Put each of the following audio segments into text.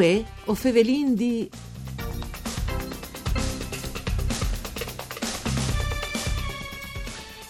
Uè, o fevelin di...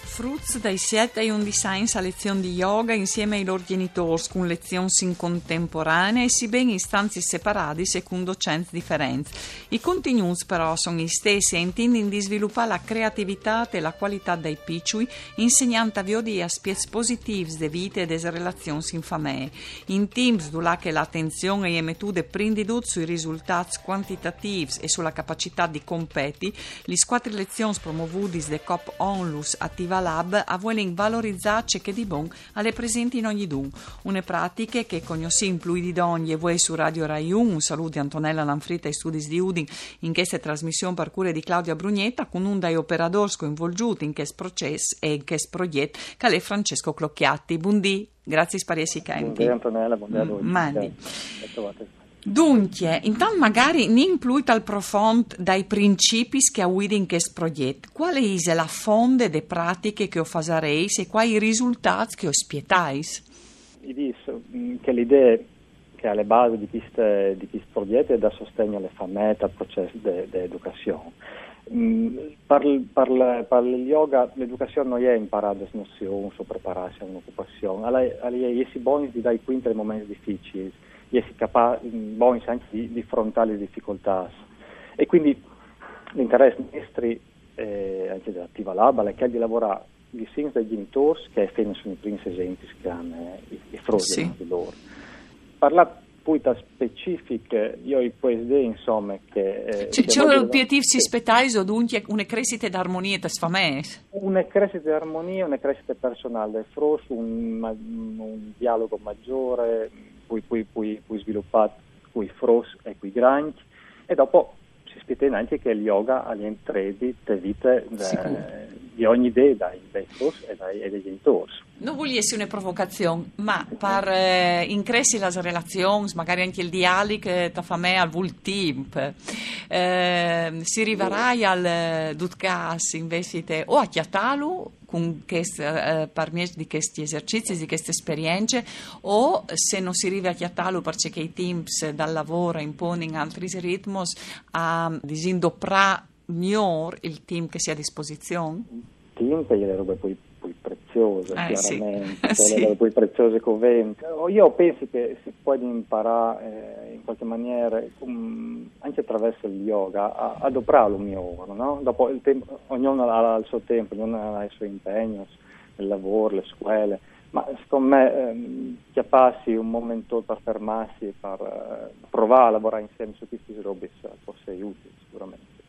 Fruz dai 7 ai 11 anni a lezione di yoga insieme ai loro genitori con lezioni in contemporanea e si ben in stanze separate secondo docenti differenti. I contenuti però sono gli stessi e intendono di sviluppare la creatività e la qualità dei piccoli insegnando a viodi aspetti positivi delle vite e delle relazioni in famiglia. In teams dove che l'attenzione è mettuta prendita sui risultati quantitativi e sulla capacità di competi, le quattro lezioni promovute da COP ONLUS Attiva Lab voler valorizzare ciò che di buon alle presenti in ogni dun. Une pratiche che cognosciamo più di ogni e voi su Radio Rai 1. Un saluto di Antonella Lanfrita e Studis di Udin in questa trasmissione per cure di Claudia Brugnetta con un dai operatori coinvolti in questo processo e in questo progetto che è Francesco Clocchiatti. Buondì, grazie spariesi Buondì Antonella, buondì. Mandi. Dunque, intanto magari non più al profondo dai principi che avete in questo progetto. Qual è la fonte delle pratiche che ho farei e quali risultati che ho spietais? Io dico che l'idea che è alle basi di questo, di questo progetto è da sostegno alle famiglie al processo di educazione. Per, per, per, il yoga l'educazione non è imparare le nozioni o prepararsi a un'occupazione, è si buoni di dare quinti nei momenti difficili di essere capaci buoni anche di, di affrontare le difficoltà. E quindi l'interesse nostri, eh, anche dell'attiva lab, è di lavorare senso dei genitori, che sono i primi esempi che hanno i, i frutti sì. di loro. Parlare poi da specifiche, io poi idee insomma che... Eh, c'è, c'è un obiettivo si aspettare o dunque una crescita di armonia tra famiglie? Una crescita di armonia, una crescita personale frus, un, un dialogo maggiore, poi, poi, poi, poi sviluppato con i fros e con i granchi e dopo spiega anche che il yoga ha gli entredi di vite eh, di ogni idea dai, fros e dai, e dai genitori. Non voglio essere una provocazione, ma per eh, increscere le relazioni, magari anche il dialogo tra famiglia al vultimp, eh, si arriverà al eh, Dutkas invece o a Chiatalu con queste, eh, permesso di questi esercizi, di queste esperienze, o se non si arriva a chiatarlo perché i teams dal lavoro impongono altri ritmi, a disindoprare il team che sia a disposizione? Team le robe poi preziose, eh, chiaramente, sì. le poi preziose coventi. Io penso che si può imparare eh, in qualche maniera, um, anche attraverso il yoga, a, ad operare un migliore, no? Dopo il tempo, ognuno ha il suo tempo, ognuno ha il suo impegno, il lavoro, le scuole, ma secondo me ehm, chiapparsi un momento per fermarsi e per eh, provare a lavorare insieme su questi robe fosse utile sicuramente.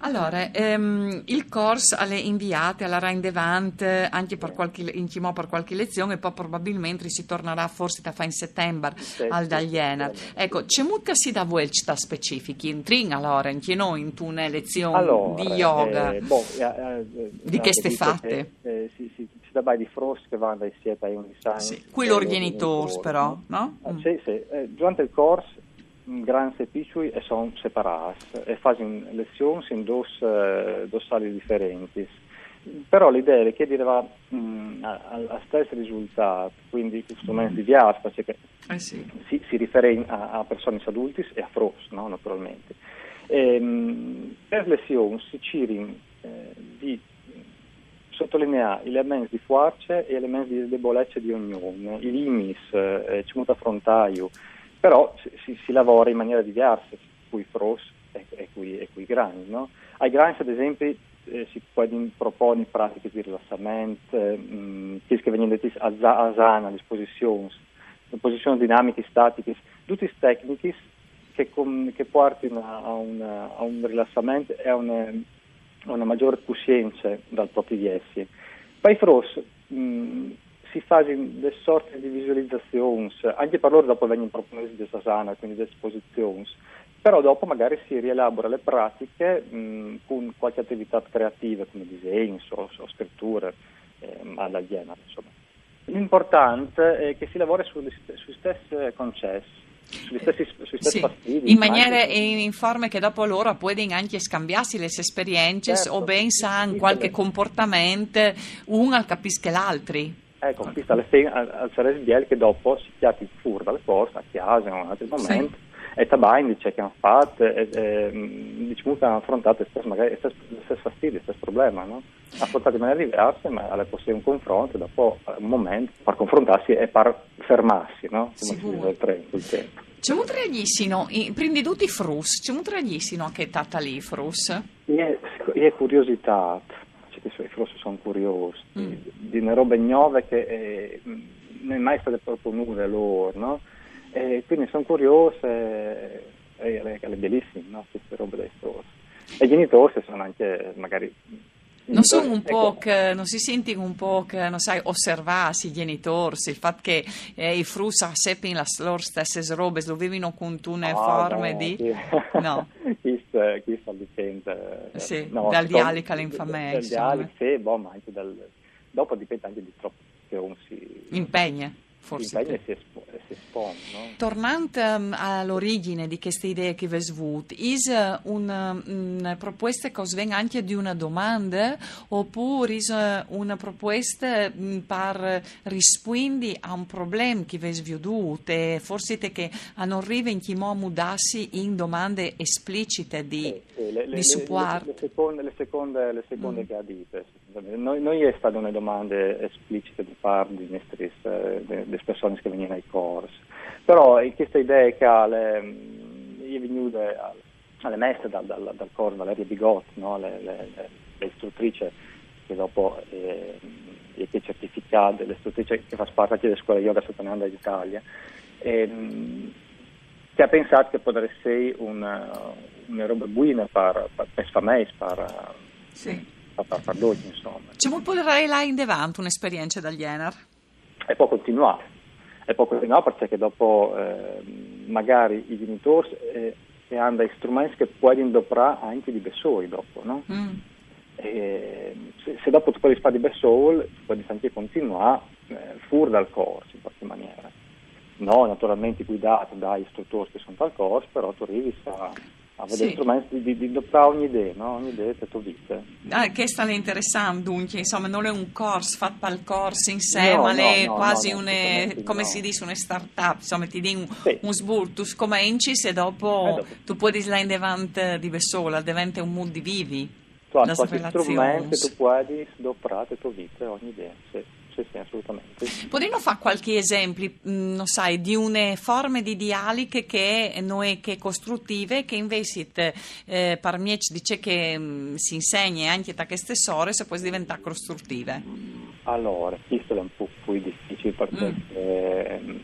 Allora, ehm, il corso alle inviate alla Rhein Devant anche per qualche, in Cimò per qualche lezione e poi probabilmente si tornerà forse da fa in settembre sì, al Dagliena. Sì, sì. Ecco, c'è molto si da voi sta specifici in trin allora, anche noi in una lezione allora, di yoga eh, boh, eh, eh, di che ste fatte? Eh, si, si, si dà di frost che vanno dai 7 ai 11 anni. Sì, qui loro genitori però, no? Ah, sì, sì. Eh, durante il corso grandi e piccoli sono separati e fanno lezioni in due, eh, differenti. Però l'idea è che arriva a stessi risultati, quindi strumenti diversi, perché eh sì. si, si riferisce a, a, persone adulti e a fros, no? naturalmente. E, per lezioni si cerca eh, di sottolineare elementi di forza e elementi di debolezza di ognuno, i limiti, eh, ci muta frontaio, però si, si, lavora in maniera diversa, qui fros e, e, qui, e qui grani. No? Ai grani, ad esempio, eh, si proporre pratiche di rilassamento, mh, che vengono dette a, a sana, disposizioni, posizioni dinamiche, statiche, tutte tecniche che, che portano a, a, un rilassamento e a una, a una maggiore coscienza dal proprio di essi. Poi fros, mh, si fa delle sorte di visualizzazioni, anche per loro dopo vengono proposte di sana, quindi di esposizioni, però dopo magari si rielabora le pratiche mh, con qualche attività creativa come disegni o, o scritture eh, alla. Insomma. L'importante è che si lavori sugli, sui stessi concessi. Sugli stessi, sui stessi sì, fastidi, in maniera e in forma che dopo loro possono anche scambiarsi le esperienze Certo, o ben sì, qualche comportamento uno capisca l'altro. Ecco, qui sta al, al Ceres Biel che dopo si chiati fuori dal corso, a casa in un altro momento, e tabai dice che hanno fatto, e, e, diciamo che hanno affrontato lo stesso, magari, lo stesso fastidio, lo stesso problema, no? affrontati in maniera diversa, ma alle possibile un confronto, dopo un momento per confrontarsi e per fermarsi, no? come Sicuro. si dice il treno, tempo. C'è un traglissino, prima di tutti i frus, c'è un traglissino anche tata lì frus? Io è curiosità, che i frus sono curiosi, Mm. di una robe nuove che eh, non è mai state proprio nuove loro, no? E quindi sono curiose e, e le, le bellissime, no? Queste robe dei frus. E i genitori sono anche magari... Non sono un ecco, po', che, non si senti un po' che, non sai, osservarsi i genitori, il fatto che eh, i frus sappiano le loro stesse robe, lo vivono con una no, forma no, di... chi- No. sta, chi sta dipende... eh, Sì, no, dal insomma, dialetto all'infamia, Dal insomma. dialetto, sì, boh, ma anche dal... Dopo dipende anche di troppo che uno si... Impegna, forse. si, espo- si espone, no? Tornando ehm, all'origine di queste idee che vi svut, is eh, una, una proposta che viene anche di una domanda oppure is eh, una proposta mh, per rispondere a un problema che vi sviudut e forse te che non arriva in chi mo mudarsi in domande esplicite di, Sì, sì, le, di supporto. Le, le seconde, le seconde, le seconde Mm. che ha dite. Noi, noi è state una domande esplicite di parte delle persone che venivano ai corsi. Però eh, questa idea che ha le, mm, io venuto alle messe dal, dal, dal corso Valeria Bigotti, no? le, le, le, istruttrice che dopo eh, è le istruttrici che fa parte anche delle scuole yoga sottolinea d'Italia, ehm, che ha pensato che potrebbe essere una, una roba buona per, per, per famiglie, per, Sì. Per, per dolci, insomma. Ci vuol portare là in davanti un'esperienza del genere? E poi continuare. E poi continuare perché dopo eh, magari i genitori eh, hanno dei strumenti che puoi doprare anche di Bessoi dopo, no? Mm. E se, se dopo tu puoi fare di Bessol, puoi anche continuare eh, fuori dal corso in qualche maniera. No, naturalmente guidato dagli istruttori che sono dal corso, però tu arrivi a, a Sì. strumenti di, di, di doprare ogni idea, no? Ogni idea che tu vita. Ah, che sta interessante, dunque, insomma, non è un corso fatto per il corso in sé, No, ma no, è no, quasi no, no, un, assolutamente come si dice, una start-up, insomma, ti di un, Sì. un sbur, tu scominci e dopo, Eh, dopo. tu puoi disla in davanti di Bessola, diventa un mood di vivi. Tu hai qualche strumento tu puoi doprare la tua vita ogni idea. Sì, sì, sì, assolutamente. Potremmo fare qualche esempio, non sai, di une forme di dialiche che noi che costruttive, che invece eh, ci dice che mh, si insegna anche da queste sore se poi diventare costruttive. Allora, questo è un po' più difficile perché Mm. ehm,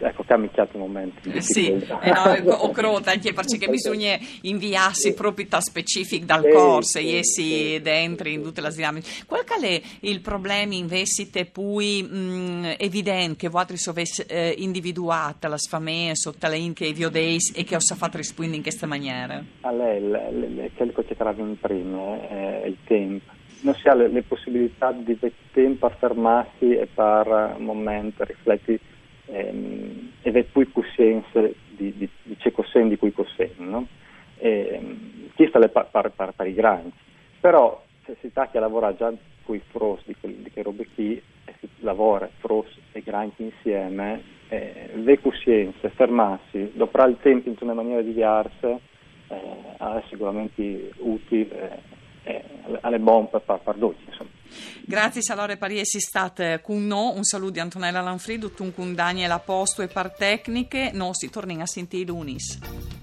ecco, che ha iniziato un momento di Eh, Sì, eh no, ecco, o crota anche perché bisogna inviarsi Sì. proprio da specific dal Sì, corso sì, e essi sì, dentro sì, in tutte le dinamiche. Qual è il problema invece te poi mh, evidente che voi avete eh, individuato le famiglie sotto le che vi odeis e che ho fatto rispondere in questa maniera? A lei, le- le- le- quello che cercava in prima è il tempo. Non si ha le, le possibilità di tempo a fermarsi e per un momento rifletti ehm, e poi coscienza di, di, di ciò che di cui cos'è, no? Ehm, questo è per, per, per, i grandi. Però se si sta a lavorare già con i fros di, quel- di che robe qui e si lavora fros e grandi insieme, eh, avere coscienza, fermarsi, dopo il tempo in una maniera diversa, eh, è sicuramente utile eh, alle bombe per, per dolci. Grazie Salore Pariesi state con noi, un saluto di Antonella Lanfrido, un con Daniela Posto e par tecniche, noi si torniamo a sentire lunis.